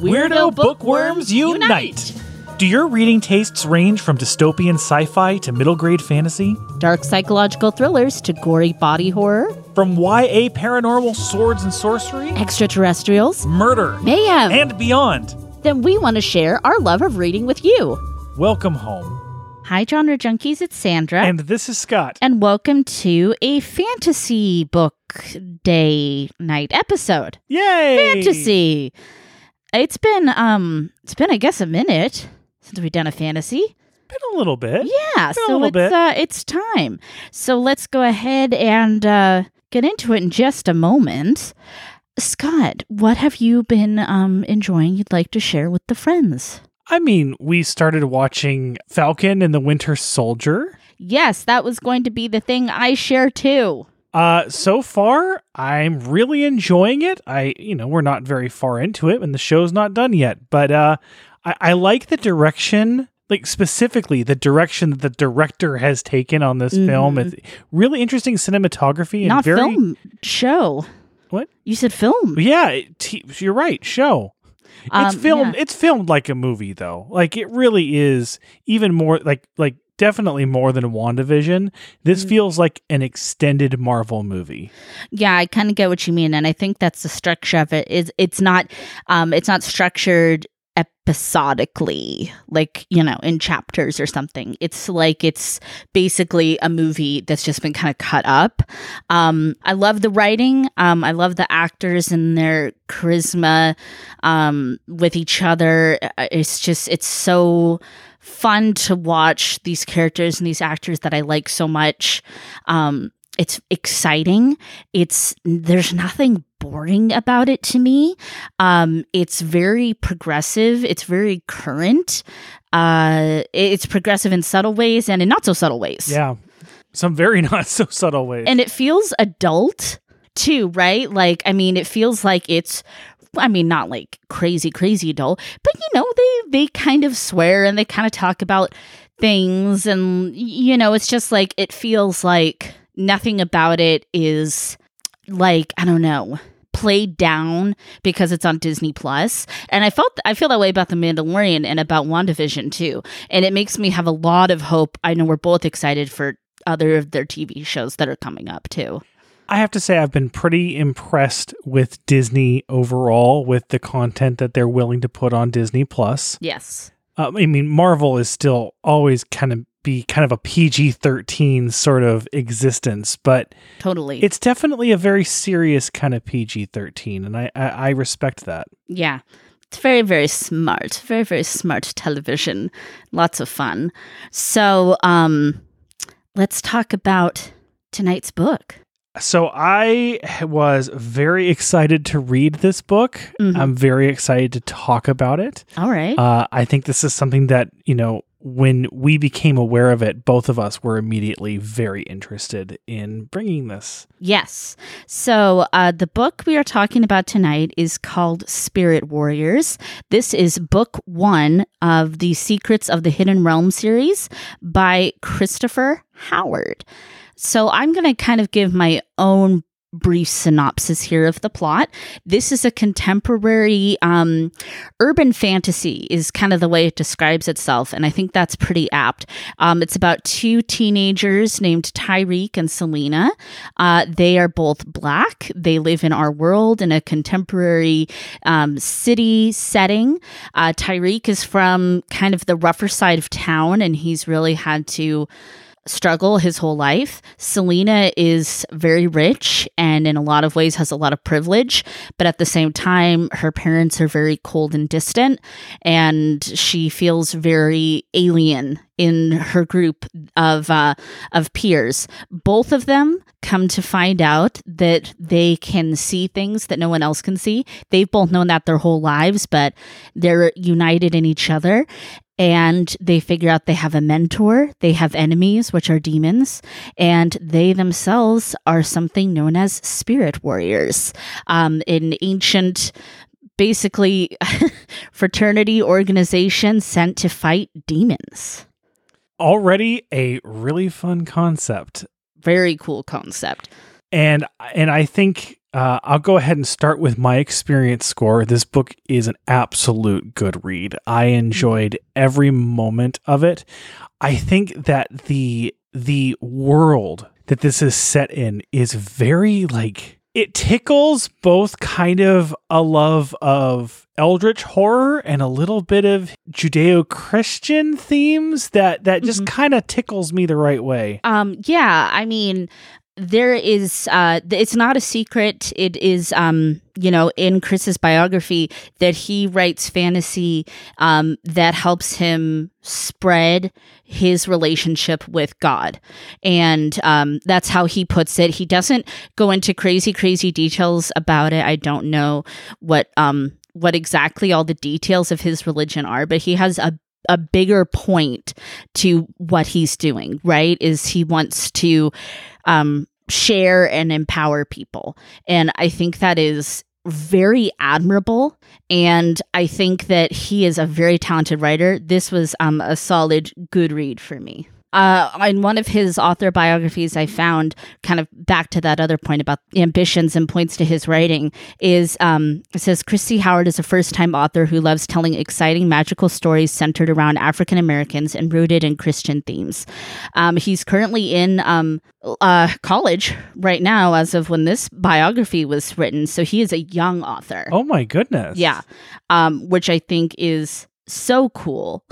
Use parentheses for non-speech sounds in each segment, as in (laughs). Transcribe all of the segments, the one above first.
Weirdo bookworms unite! Do your reading tastes range from dystopian sci fi to middle grade fantasy? Dark psychological thrillers to gory body horror, From YA paranormal swords and sorcery, extraterrestrials, murder, mayhem. and beyond? then we want to share our love of reading with you. Welcome home. Hi, genre junkies. It's Sandra. And this is Scott. and welcome to a fantasy book day night episode. Yay! Fantasy. It's been um it's been I guess a minute since we've done a fantasy. Been a little bit. Yeah, a so little it's bit. uh it's time. So let's go ahead and uh get into it in just a moment. Scott, what have you been um enjoying you'd like to share with the friends? I mean, we started watching Falcon and the Winter Soldier. Yes, that was going to be the thing I share too. Uh, so far, I'm really enjoying it. I, you know, we're not very far into it, and the show's not done yet. But uh, I, I like the direction, like specifically the direction that the director has taken on this film. Mhm. It's really interesting cinematography and Not very film show. What? You said film. yeah. t- you're right. Show. It's Um, filmed. yeah. It's filmed like a movie, though. Like it really is. Even more like like definitely more than WandaVision. This Mm. feels like an extended Marvel movie. Yeah, I kind of get what you mean, and I think that's the structure of it. Is it's not, um, it's not structured episodically, like you know, in chapters or something. It's like it's basically a movie that's just been kind of cut up. Um, I love the writing. Um, I love the actors and their charisma um, with each other. Uh, It's just, it's so fun to watch these characters and these actors that I like so much. Um, it's exciting. It's there's nothing boring about it to me. Um, it's very progressive. It's very current. Uh, it's progressive in subtle ways and in not so subtle ways. Yeah. Some very (laughs) not so subtle ways. And it feels adult too, right? Like, I mean, it feels like it's I mean, not like crazy, crazy adult, but you know, they they kind of swear and they kind of talk about things and you know, it's just like it feels like nothing about it is like, I don't know, played down because it's on Disney Plus. And I felt I feel that way about The Mandalorian and about WandaVision too. And it makes me have a lot of hope. I know we're both excited for other of their TV shows that are coming up too. I have to say, I've been pretty impressed with Disney overall with the content that they're willing to put on Disney Plus. Yes. Uh, I mean, Marvel is still always kind of be kind of a PG 13 sort of existence, but Totally. it's definitely a very serious kind of PG 13, and I, I, I respect that. yeah. It's very, very smart. Very, very smart television. Lots of fun. So, um, let's talk about tonight's book. So I was very excited to read this book. Mhm. I'm very excited to talk about it. All right. Uh, I think this is something that, you know, when we became aware of it, both of us were immediately very interested in bringing this. Yes. So uh, the book we are talking about tonight is called Spirit Warriors. This is book one of the Secrets of the Hidden Realm series by Christopher Howard. So I'm going to kind of give my own brief synopsis here of the plot. This is a contemporary um, urban fantasy, is kind of the way it describes itself, and I think that's pretty apt. Um, it's about two teenagers named Tyreek and Selena. Uh, they are both black. They live in our world in a contemporary um, city setting. Uh, Tyreek is from kind of the rougher side of town, and he's really had to struggle his whole life. Selena is very rich and in a lot of ways has a lot of privilege, but at the same time, her parents are very cold and distant, and she feels very alien in her group of uh, of peers. Both of them come to find out that they can see things that no one else can see. They've both known that their whole lives, but they're united in each other and they figure out they have a mentor, they have enemies, which are demons, and they themselves are something known as spirit warriors. Um, an ancient, basically, (laughs) fraternity organization sent to fight demons. Already a really fun concept. Very cool concept. And and I think uh, I'll go ahead and start with my experience score. This book is an absolute good read. I enjoyed every moment of it. I think that the the world that this is set in is very like it tickles both kind of a love of eldritch horror and a little bit of judeo-christian themes that that just Mhm. kind of tickles me the right way Um, yeah, I mean, there is. Uh, it's not a secret. It is. Um, you know, in Chris's biography, that he writes fantasy um, that helps him spread his relationship with God, and um, that's how he puts it. He doesn't go into crazy, crazy details about it. I don't know what um what exactly all the details of his religion are, but he has a a bigger point to what he's doing, right? Is he wants to um, share and empower people. And I think that is very admirable. And I think that he is a very talented writer. This was um, a solid, good read for me. Uh, in one of his author biographies, I found kind of back to that other point about ambitions and points to his writing is um, it says Christy Howard is a first time author who loves telling exciting magical stories centered around African Americans and rooted in Christian themes. Um, he's currently in um, uh, college right now, as of when this biography was written. So he is a young author. oh my goodness Yeah. Um, which I think is so cool.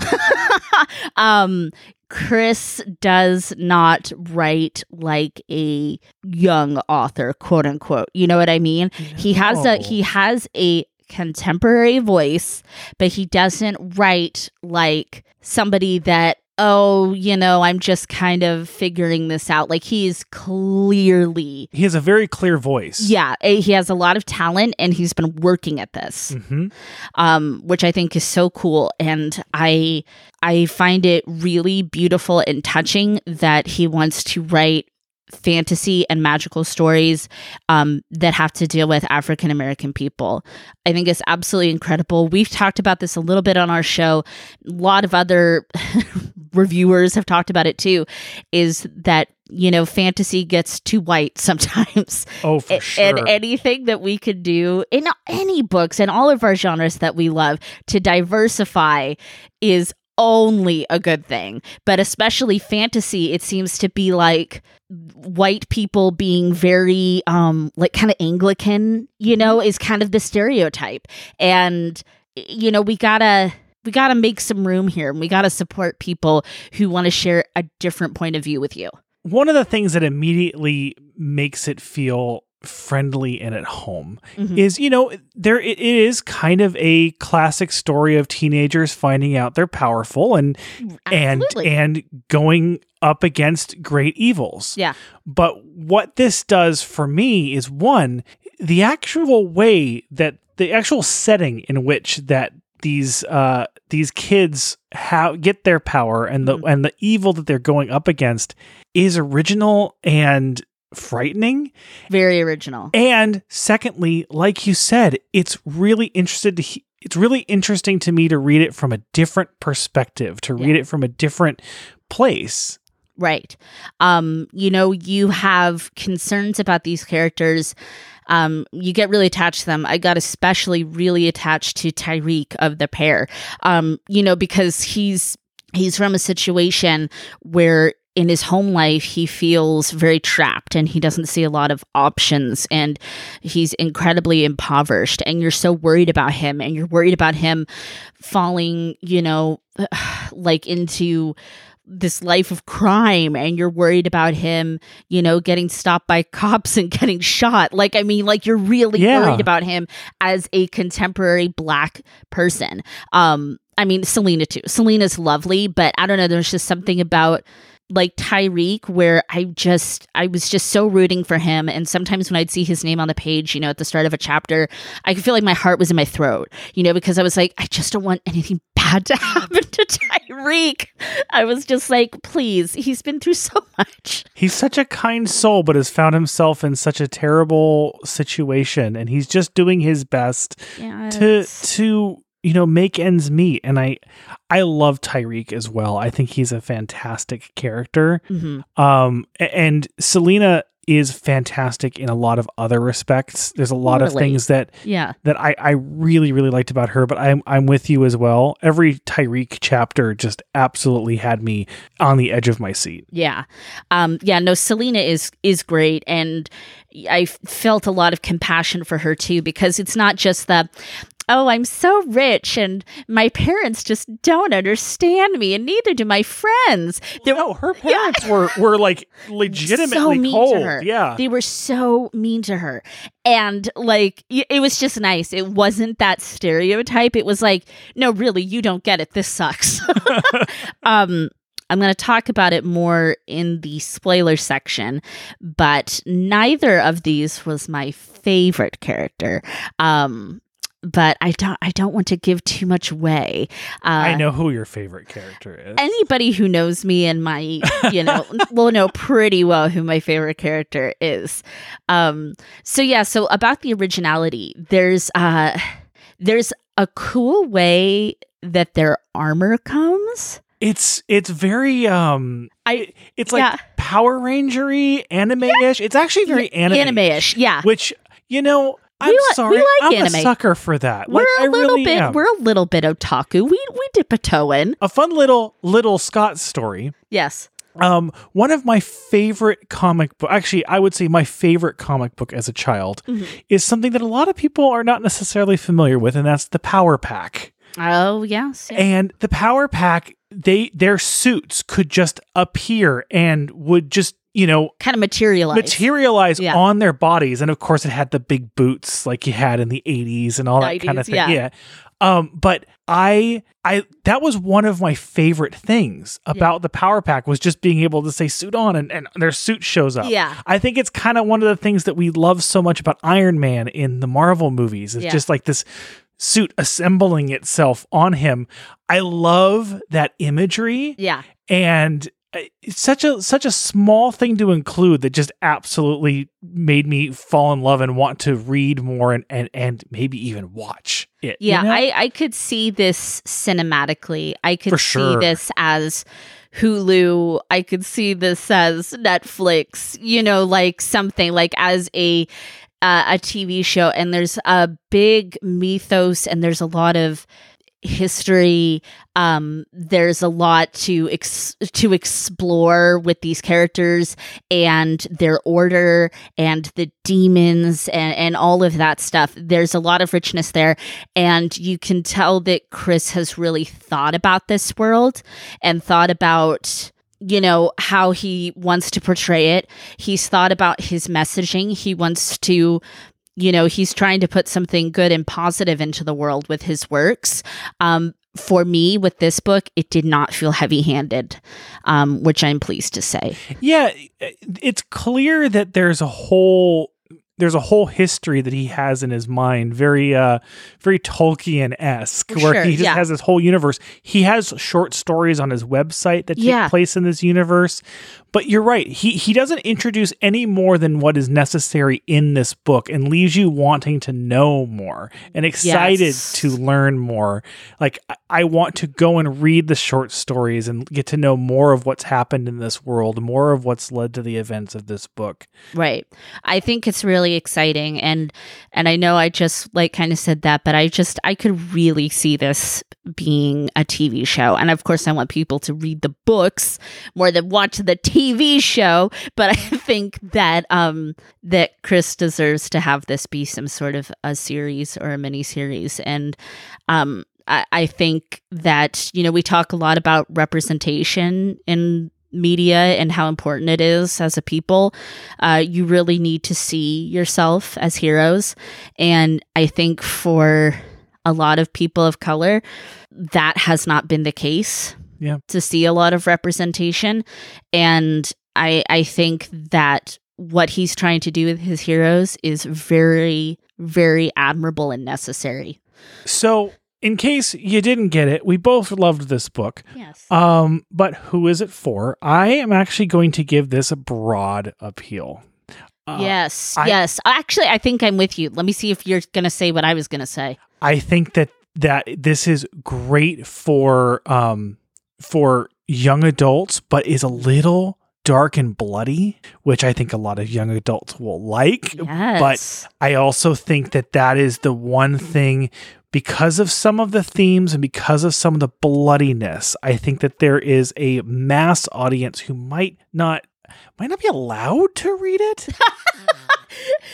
(laughs) um, Chris does not write like a young author, quote unquote. You know what I mean? He has a he has a contemporary voice, but he doesn't write like somebody that oh, you know, I'm just kind of figuring this out. Like he's clearly he has a very clear voice yeah, eh, he has a lot of talent and he's been working at this hmm um, which I think is so cool. And I I find it really beautiful and touching that he wants to write fantasy and magical stories um, that have to deal with African American people. I think it's absolutely incredible. We've talked about this a little bit on our show. A lot of other (laughs) reviewers have talked about it too. Is that you know fantasy gets too white (laughs) sometimes. Oh for a- sure. and anything that we could do in any books and all of our genres that we love to diversify is only a good thing. But especially fantasy it seems to be like white people being very um like kind of anglican you know is kind of the stereotype. And you know we gotta we gotta make some room here and we gotta support people who want to share a different point of view with you one of the things that immediately makes it feel friendly and at home Mhm. is you know there it is kind of a classic story of teenagers finding out they're powerful and Absolutely. and and going up against great evils Yeah. but what this does for me is one the actual way that the actual setting in which that these uh these kids how get their power and the Mhm. and the evil that they're going up against is original and frightening very original and secondly like you said it's really interested to he- it's really interesting to me to read it from a different perspective to read it from a different place Right. Um, you know, you have concerns about these characters. Um, you get really attached to them. I got especially really attached to Tyreek of the pair. Um, you know, because he's he's from a situation where in his home life he feels very trapped and he doesn't see a lot of options and he's incredibly impoverished and you're so worried about him and you're worried about him falling, you know, (sighs) like into this life of crime and you're worried about him, you know, getting stopped by (laughs) cops and getting shot. Like, I mean, like you're really Yeah. worried about him as a contemporary black person. Um, I mean, Selena too. Selena's lovely, but I don't know, there's just something about like Tyreek where I just I was just so rooting for him and sometimes when I'd see his name on the page, you know, at the start of a chapter, I could feel like my heart was in my throat, you know, because I was like I just don't want anything (laughs) bad to happen to Tyreek. I was just like, please, he's been through so much. He's such a kind soul, but has found himself in such a terrible situation, and he's just doing his best Yeah. to to you know make ends meet. And I I love Tyreek as well. I think he's a fantastic character. hmm Um, and Selena, is fantastic in a lot of other respects. There's a lot of things that Yeah. that I, I really really liked about her, but I'm I'm with you as well. Every Tyreek chapter just absolutely had me on the edge of my seat. Yeah. Um, yeah, no, Selena is is great and I felt a lot of compassion for her too because it's not just the oh, I'm so rich and my parents just don't understand me and neither do my friends. There No, her parents were were like (laughs) legitimately mean to cold. her. Yeah. They were so mean to her. And like it was just nice. It wasn't that stereotype. It was like, no, really, you don't get it. This sucks. (laughs) um I'm going to talk about it more in the spoiler section, but neither of these was my favorite character. Um but I don't I don't want to give too much away. Uh, I know who your favorite character is. anybody who knows me and my you know (laughs) will know pretty well who my favorite character is um so yeah so about the originality there's uh there's a cool way that their armor comes it's it's very um I- it's like yeah. Power Rangery anime-ish. It's actually very anime anime-ish yeah Which, you know, I'm We li- we sorry. like I'm anime. a sucker for that. we're like, a little really bit am. we're a little bit otaku we we dip a toe in a fun little little Scott story. yes Um, one of my favorite comic book, actually, I would say my favorite comic book as a child Mhm. is something that a lot of people are not necessarily familiar with, and that's the Power Pack. oh yes yeah. And the Power Pack, they their suits could just appear and would just you know kind of materialize materialize Yeah. on their bodies. And of course it had the big boots like you had in the 80s and all that kind of thing. yeah. yeah. Um but i i that was one of my favorite things about the power pack was just being able to say suit on and, and their suit shows up. Yeah. I think it's kind of one of the things that we love so much about iron man in the marvel movies it's Yeah. just like this suit assembling itself on him. I love that imagery. Yeah. And it's such a such a small thing to include that just absolutely made me fall in love and want to read more and and, and maybe even watch it. you Yeah, know? I, I could see this cinematically. I could For see sure. this as Hulu. I could see this as Netflix, you know, like something like as a uh, a TV show and there's a big mythos and there's a lot of history um there's a lot to ex- to explore with these characters and their order and the demons and and all of that stuff. There's a lot of richness there. And you can tell that Chris has really thought about this world and thought about you know how he wants to portray it. He's thought about his messaging. He wants to you know he's trying to put something good and positive into the world with his works um for me with this book it did not feel heavy handed um which i'm pleased to say yeah, it's clear that there's a whole there's a whole history that he has in his mind, very uh very Tolkien esque, where Sure, he just yeah. has this whole universe. He has short stories on his website that take Yeah. place in this universe. But you're right. He he doesn't introduce any more than what is necessary in this book and leaves you wanting to know more and excited Yes. to learn more. Like I- I want to go and read the short stories and get to know more of what's happened in this world, more of what's led to the events of this book. Right. I think it's really exciting and and I know I just like kind of said that, but I just I could really see this being a TV show. And of course I want people to read the books more than watch the TV show, but I (laughs) think that um that Chris deserves to have this be some sort of a series or a mini series and um I, I think that you know we talk a lot about representation in media and how important it is as a people uh, you really need to see yourself as heroes. And I think for a lot of people of color, that has not been the case. Yeah. To see a lot of representation. And I I think that what he's trying to do with his heroes is very, very admirable and necessary. So, in case you didn't get it, we both loved this book. Yes. Um, but who is it for? I am actually going to give this a broad appeal. Uh, yes. I- yes. Actually, I think I'm with you. Let me see if you're going to say what I was going to say. I think that that this is great for um for young adults, but is a little dark and bloody, which I think a lot of young adults will like. Yes. I also think that that is the one thing because of some of the themes and because of some of the bloodiness. I think that there is a mass audience who might not might not be allowed to read it. (laughs)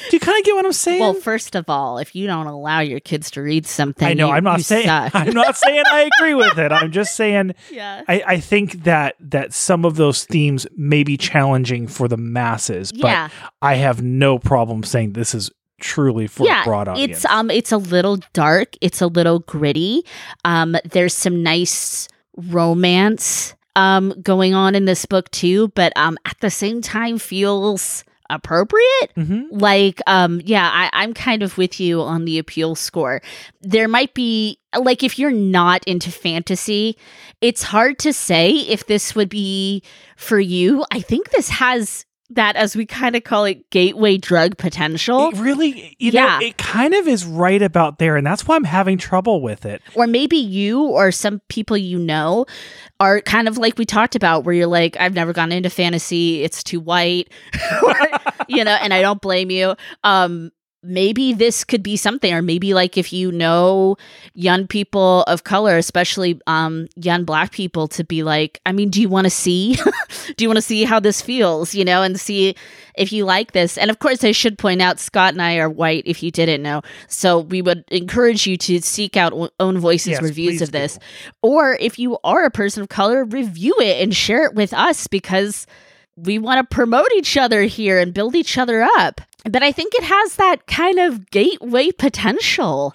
Do you kind of get what I'm saying? Well, first of all, if you don't allow your kids to read something, I know. you- I'm not saying. suck. I'm not (laughs) saying I agree with it. I'm just saying. yeah. I, I think that that some of those themes may be challenging for the masses, Yeah. but I have no problem saying this is truly for yeah, a broad audience. It's um it's a little dark, it's a little gritty. Um there's some nice romance um going on in this book too, but um at the same time feels appropriate. Mhm. Like, um, yeah, I, I'm kind of with you on the appeal score. There might be like if you're not into fantasy, it's hard to say if this would be for you. I think this has that as we kind of call it gateway drug potential. It really, you Yeah. know, it kind of is right about there, and that's why I'm having trouble with it. or maybe you or some people you know are kind of like we talked about where you're like i've never gone into fantasy it's too white (laughs) Or, you know and i don't blame you um maybe this could be something or maybe like if you know young people of color especially um young black people to be like i mean do you want to see (laughs) do you want to see how this feels? You know and see if you like this. And of course i should point out scott and i are white if you didn't know. So we would encourage you to seek out o- own voices Yes, reviews of this. Do. or if you are a person of color review it and share it with us because we want to promote each other here and build each other up but i think it has that kind of gateway potential.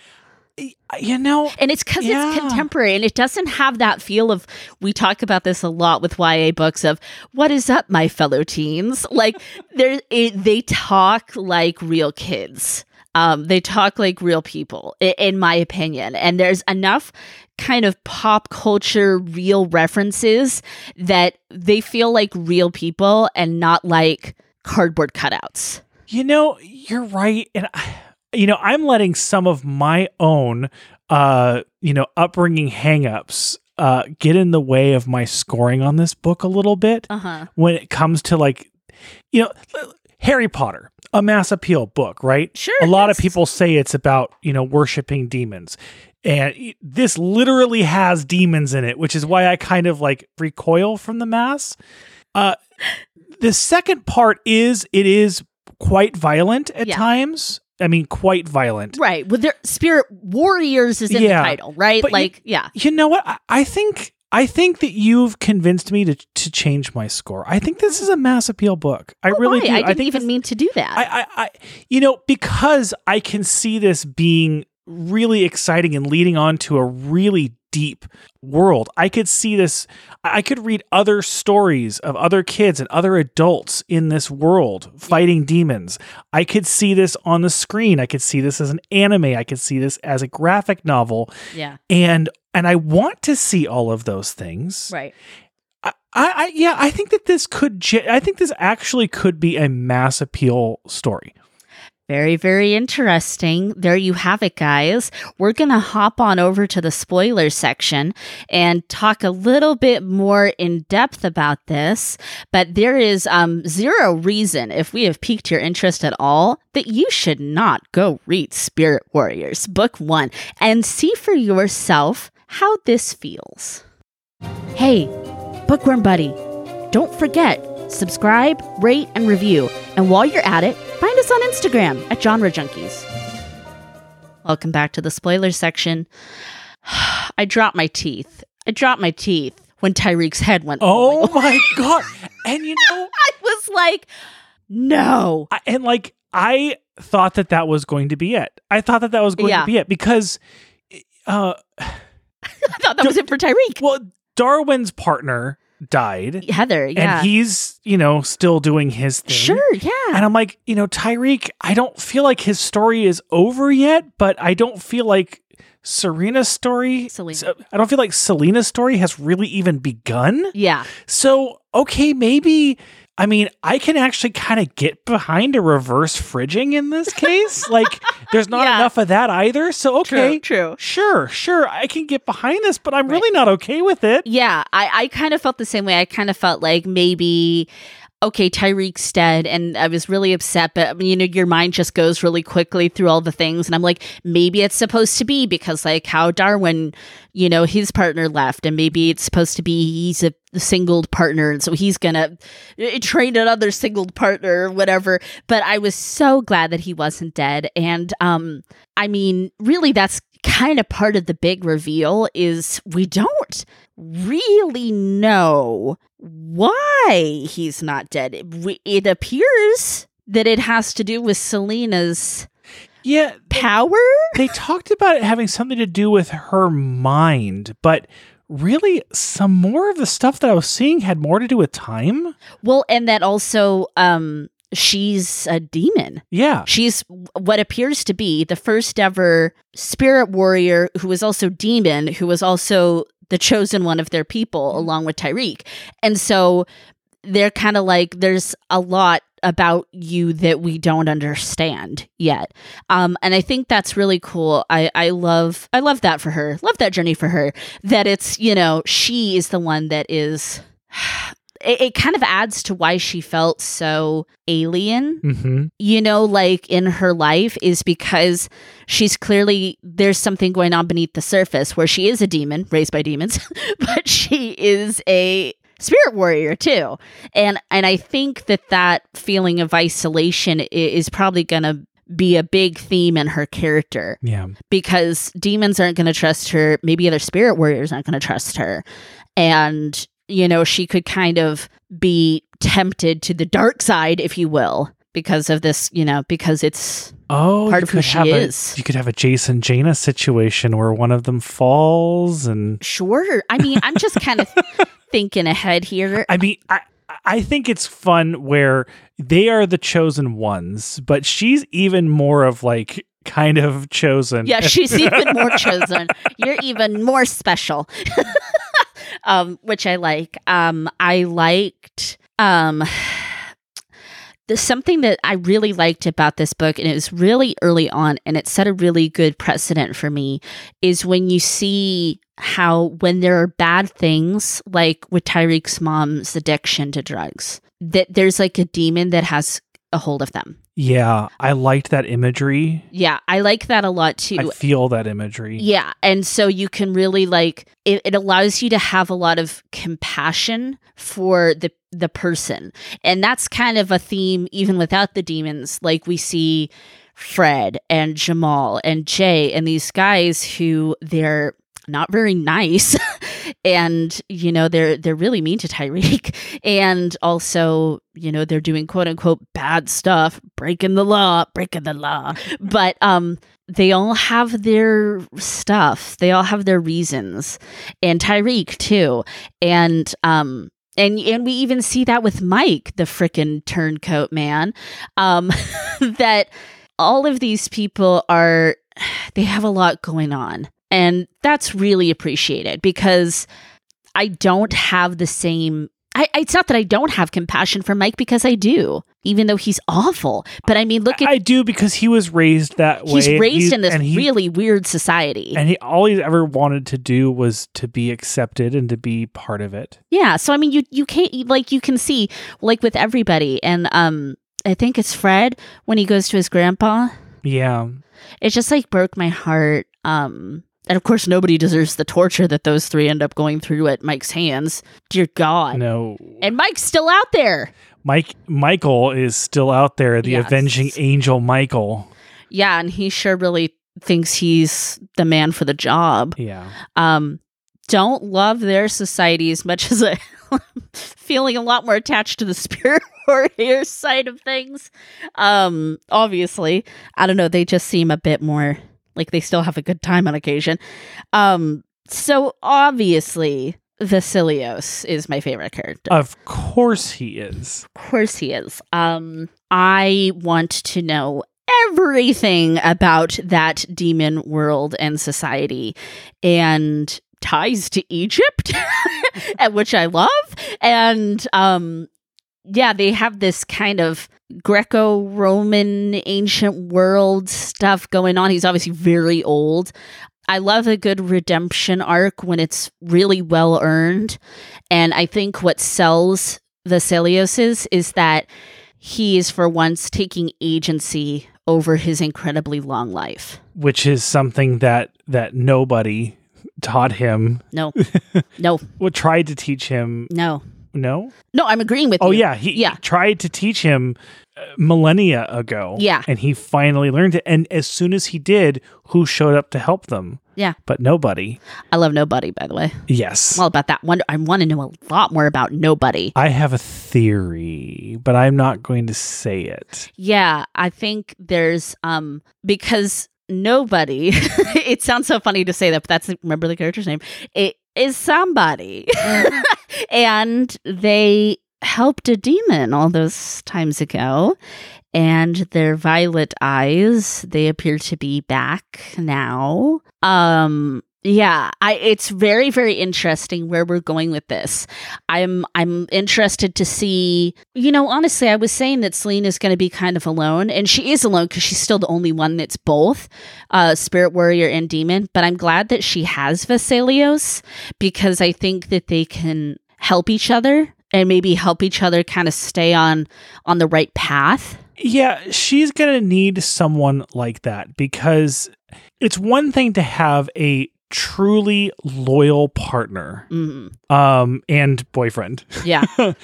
You know, and it's because Yeah. it's contemporary and it doesn't have that feel of we talk about this a lot with YA books of what is up my fellow teens? Like (laughs) there it, they talk like real kids. Um they talk like real people i- in my opinion. And there's enough kind of pop culture real references that they feel like real people and not like cardboard cutouts you know, you're right, and I, you know, I'm letting some of my own, uh, you know, upbringing hangups uh, get in the way of my scoring on this book a little bit. uh-huh when it comes to like you know Harry Potter, a mass appeal book, right? Sure, A lot of people say it's about, you know, worshiping demons. And this literally has demons in it, which is why I kind of like recoil from the mass. Uh the second part is it is quite violent at Yeah. times. I mean, quite violent. right well their spirit warriors is in Yeah, the title right but you- like yeah You know what? I, I think I think that you've convinced me to to change my score. I think this is a mass appeal book. I really Why? do. I didn't think even this- mean to do that. I, I, I, you know, because I can see this being really exciting and leading on to a really deep world. I could see this, I could read other stories of other kids and other adults in this world fighting demons. I could see this on the screen. I could see this as an anime. I could see this as a graphic novel. yeah, And, and I want to see all of those things. right. I, I, yeah, I think that this could, I think this actually could be a mass appeal story. Very, very interesting. There you have it, guys. We're going to hop on over to the spoiler section and talk a little bit more in depth about this. But there is um, zero reason, if we have piqued your interest at all, that you should not go read Spirit Warriors, Book One, and see for yourself how this feels. Hey, Bookworm Buddy, don't forget, subscribe, rate, and review. And while you're at it, find us on Instagram at Genre Junkies. Welcome back to the spoiler section. (sighs) I dropped my teeth. I dropped my teeth when Tyreek's head went. Oh my (laughs) god! And you know, (laughs) I was like, no. I, and like I thought that that was going to be it. I thought that that was going Yeah. to be it because, uh, (laughs) I thought that was it for Tyreek. well, Darwin's partner died, Heather, yeah. and he's you know still doing his thing. sure, yeah. And I'm like, you know, Tyreek, I don't feel like his story is over yet, but I don't feel like Serena's story. Selena. I don't feel like Selena's story has really even begun. yeah. So, okay, maybe. I mean, I can actually kind of get behind a reverse fridging in this case. (laughs) like, there's not Yeah. enough of that either. So, okay, true. sure, sure, I can get behind this, but I'm Right. really not okay with it. Yeah, I, I kind of felt the same way. I kind of felt like maybe okay, Tyreek's dead, and I was really upset. But you know, your mind just goes really quickly through all the things, and I'm like, maybe it's supposed to be because like how Darwin, you know, his partner left, and maybe it's supposed to be he's a singled partner, and so he's gonna uh, train another singled partner or whatever. But I was so glad that he wasn't dead, and um, I mean, really, that's kind of part of the big reveal is we don't really know why he's not dead. It, it appears that it has to do with Selena's yeah power. They talked about it having something to do with her mind, but really some more of the stuff that I was seeing had more to do with time. Well, and that also um she's a demon. Yeah. She's what appears to be the first ever spirit warrior who was also demon, who was also the chosen one of their people, along with Tyreek. And so they're kind of like, there's a lot about you that we don't understand yet. Um, and I think that's really cool. I, I love I love that for her. Love that journey for her. That it's, you know, she is the one that is (sighs) (sighs) it, it kind of adds to why she felt so alien, Mm-hmm. you know, like in her life, is because she's clearly there's something going on beneath the surface where she is a demon raised by demons, (laughs) but she is a spirit warrior too and and i think that that feeling of isolation is probably going to be a big theme in her character Yeah. because demons aren't going to trust her. Maybe other spirit warriors aren't going to trust her. And, you know, she could kind of be tempted to the dark side, if you will, because of this, you know, because it's Oh, Part of who she have a- is. you could have a Jacen Jaina situation where one of them falls, and sure. I mean, I'm just kind of (laughs) thinking ahead here. I mean, I I think it's fun where they are the chosen ones, but she's even more of like kind of chosen. Yeah, she's even more (laughs) chosen. You're even more special. (laughs) um, which I like. Um, I liked um something that I really liked about this book, and it was really early on, and it set a really good precedent for me, is when you see how when there are bad things, like with Tyreek's mom's addiction to drugs, that there's like a demon that has a hold of them. Yeah. I liked that imagery. Yeah, I like that a lot too. I feel that imagery. Yeah. And so you can really like it, it allows you to have a lot of compassion for the the person. And that's kind of a theme even without the demons. Like we see Fred and Jamal and Jay and these guys who they're not very nice (laughs) and you know they're they're really mean to Tyreek. (laughs) And also you know they're doing quote unquote bad stuff breaking the law breaking the law. But um they all have their stuff. They all have their reasons. And Tyreek too. And um and and we even see that with Mike the frickin' turncoat man um (laughs) that all of these people are (sighs) they have a lot going on and that's really appreciated because I don't have the same. I, it's not that I don't have compassion for Mike because I do, even though he's awful. But I mean, look at I do because he was raised that way. he's raised in this he, really weird society. and he all he ever wanted to do was to be accepted and to be part of it. yeah, so I mean, you you can't like you can see like with everybody, and um, I think it's Fred when he goes to his grandpa. Yeah. It just like broke my heart. Um, and of course, nobody deserves the torture that those three end up going through at Mike's hands. Dear God. No. And Mike's still out there. Mike Michael is still out there, the Yes. avenging angel Michael. Yeah, and he sure really thinks he's the man for the job. Yeah. Um, don't love their society as much as I (laughs) feeling a lot more attached to the spirit (laughs) warrior side of things. Um, obviously, I don't know. They just seem a bit more like they still have a good time on occasion. Um, so obviously, Vasilios is my favorite character. Of course he is. Of course he is. Um, I want to know everything about that demon world and society and ties to Egypt, (laughs) which I love. And um, yeah, they have this kind of Greco-Roman ancient world stuff going on. He's obviously very old. I love a good redemption arc when it's really well earned. And I think what sells Vasilios is is that he is for once taking agency over his incredibly long life. which is something that that nobody taught him. No, (laughs) no, Well, tried to teach him. no, No. no. I'm agreeing with Oh you. yeah, he Yeah. tried to teach him uh, millennia ago. Yeah. and he finally learned it. And as soon as he did, who showed up to help them? Yeah. but nobody. I love Nobody, by the way. Yes. I'm all about that. One, I want to know a lot more about Nobody. I have a theory, but I'm not going to say it. Yeah, I think there's um because nobody. (laughs) it sounds so funny to say that, but that's remember the character's name. It is somebody, (laughs) and they helped a demon all those times ago. And their violet eyes, they appear to be back now. Um, yeah, I it's very very interesting where we're going with this. I'm I'm interested to see. You know, honestly, I was saying that Celine is going to be kind of alone, and she is alone because she's still the only one that's both uh, spirit warrior and demon. But I'm glad that she has Vasilios because I think that they can help each other and maybe help each other kind of stay on on the right path. Yeah, she's going to need someone like that because it's one thing to have a truly loyal partner Mm, um and boyfriend. yeah, (laughs)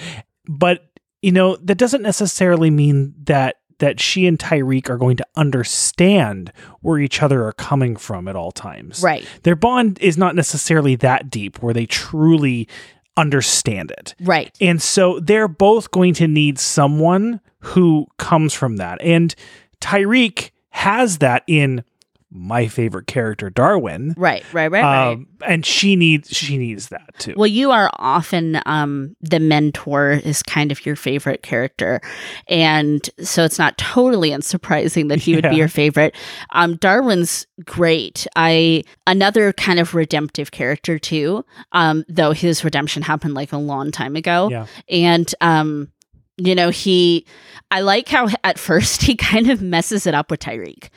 but you know, that doesn't necessarily mean that that she and Tyreek are going to understand where each other are coming from at all times. right, Their bond is not necessarily that deep where they truly understand it. right, And so they're both going to need someone who comes from that. And Tyreek has that in my favorite character, Darwin. right, right, right, right. Um, and she needs she needs that too. Well, you are often um, the mentor is kind of your favorite character, and so it's not totally unsurprising that he would be your favorite. Um, Darwin's great. I another kind of redemptive character too, um, though his redemption happened like a long time ago, Yeah. and um, you know he. I like how at first (laughs) he kind of messes it up with Tyreek.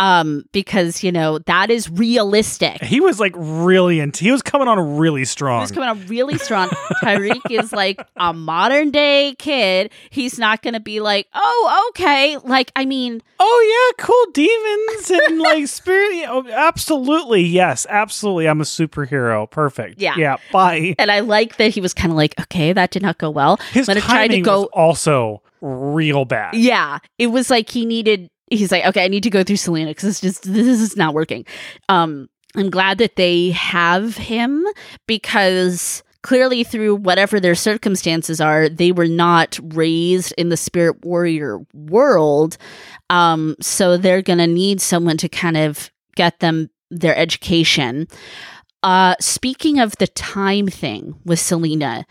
Um, because you know that is realistic. He was like really into he was coming on really strong. He was coming on really strong. Tyreek is like a modern day kid. He's not going to be like, oh, okay. Like, I mean, oh yeah, cool demons and like (laughs) spirit. Oh, absolutely. Yes, absolutely. I'm a superhero. Perfect. Yeah. Yeah. Bye. and I like that he was kind of like, okay, that did not go well. His tried to timing go- was also real bad. Yeah, it was like he needed. He's like, okay, I need to go through Selena because it's just this is not working. Um, I'm glad that they have him because clearly through whatever their circumstances are, they were not raised in the spirit warrior world. Um, so they're gonna need someone to kind of get them their education. Uh, speaking of the time thing with Selena,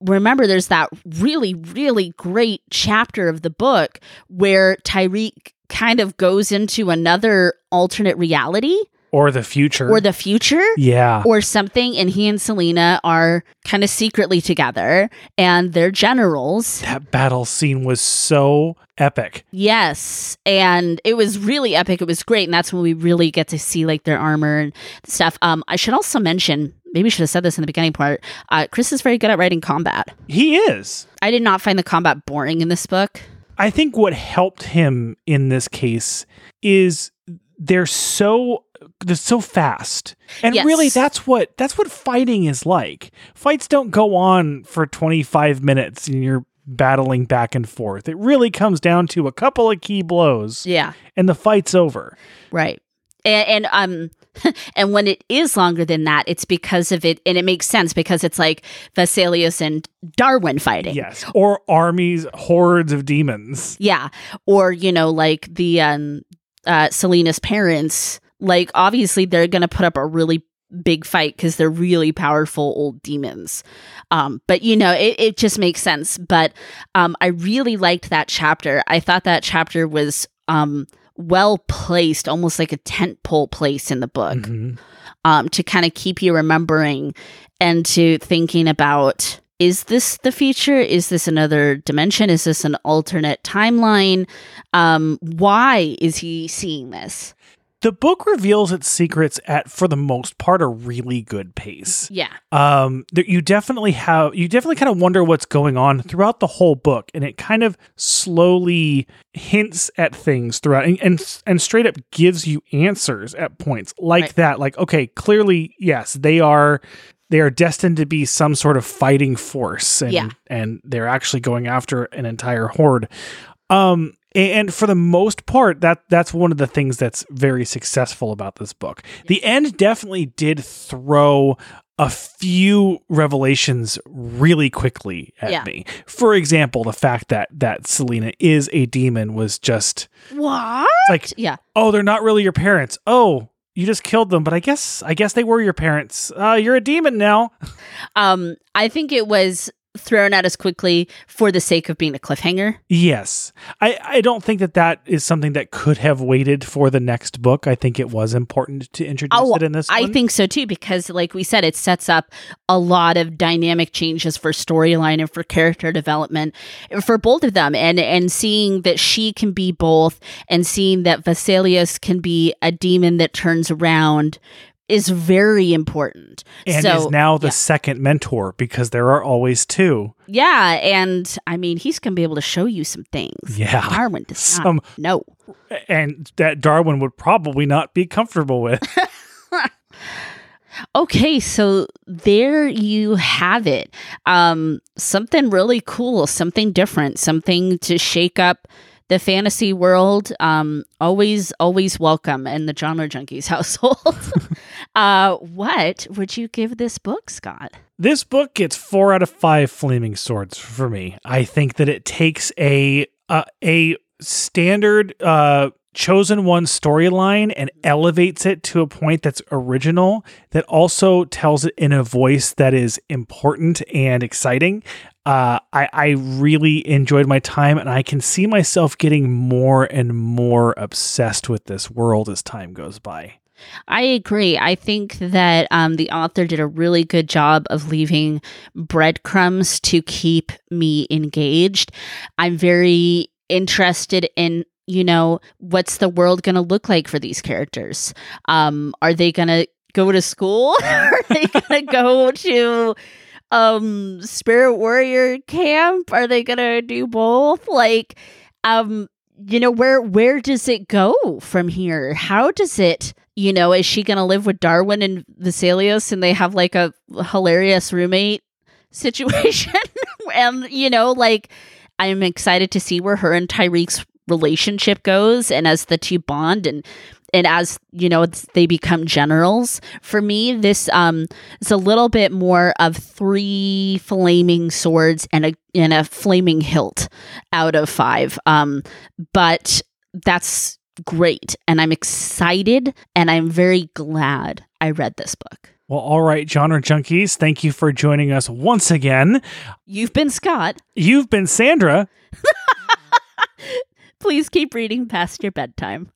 remember there's that really, really great chapter of the book where Tyreek kind of goes into another alternate reality Or the future. or the future yeah. or something, and he and Selena are kind of secretly together and they're generals. that battle scene was so epic. Yes. And it was really epic. It was great. And that's when we really get to see like their armor and stuff. Um, I should also mention, maybe I should have said this in the beginning part. Uh, Chris is very good at writing combat. He is. I did not find the combat boring in this book. I think what helped him in this case is they're so they're so fast. And Yes. really that's what that's what fighting is like. Fights don't go on for 25 minutes and you're battling back and forth. It really comes down to a couple of key blows Yeah. and the fight's over. Right. And, and um (laughs) and when it is longer than that, it's because of it and it makes sense because it's like Vasilios and Darwin fighting. Yes. Or armies, hordes of demons. Yeah. Or, you know, like the um uh Selena's parents, like obviously they're gonna put up a really big fight because they're really powerful old demons. Um, but you know, it, it just makes sense. But um I really liked that chapter. I thought that chapter was um well placed, almost like a tent pole place in the book Mhm. um, to kind of keep you remembering and to thinking about is this the future? Is this another dimension? Is this an alternate timeline? Um, why is he seeing this? The book reveals its secrets at for the most part a really good pace Yeah. um there, you definitely have you definitely kind of wonder what's going on throughout the whole book and it kind of slowly hints at things throughout and and, and straight up gives you answers at points like Right. that like okay clearly yes they are they are destined to be some sort of fighting force and Yeah. and they're actually going after an entire horde um and for the most part that that's one of the things that's very successful about this book the end definitely did throw a few revelations really quickly at Yeah. me for example the fact that that selena is a demon was just What? like Yeah. oh they're not really your parents oh you just killed them but i guess i guess they were your parents uh you're a demon now (laughs) Um, I think it was thrown at us quickly for the sake of being a cliffhanger. Yes. I, I don't think that that is something that could have waited for the next book. I think it was important to introduce Oh, it in this I one. think so too, because like we said, it sets up a lot of dynamic changes for storyline and for character development for both of them. And and seeing that she can be both and seeing that Vasilios can be a demon that turns around is very important. and so is now the yeah. second mentor because there are always two. yeah, and I mean he's gonna be able to show you some things. Yeah. Darwin does Some not know. and that Darwin would probably not be comfortable with. (laughs) Okay, so there you have it. Um, something really cool, something different, something to shake up the fantasy world. Um, always, always welcome in the genre junkies (laughs) household. (laughs) uh, what would you give this book, Scott? this book gets four out of five flaming swords for me. I think that it takes a uh, a standard uh, chosen one storyline and elevates it to a point that's original that also tells it in a voice that is important and exciting. Uh, I, I really enjoyed my time and I can see myself getting more and more obsessed with this world as time goes by. I agree. I think that um, the author did a really good job of leaving breadcrumbs to keep me engaged. I'm very interested in you know what's the world going to look like for these characters? Um are they going to go to school? (laughs) Are they going to go to um spirit warrior camp? Are they going to do both? Like um you know where where does it go from here? How does it you know is she going to live with darwin and Vasilios and they have like a hilarious roommate situation? (laughs) And you know like i'm excited to see where her and tyreek's relationship goes and as the two bond and and as you know they become generals for me this um is a little bit more of three flaming swords and a and a flaming hilt out of five um but that's great and i'm excited and i'm very glad i read this book Well, all right, genre junkies, thank you for joining us once again. you've been scott You've been Sandra. (laughs) Please keep reading past your bedtime.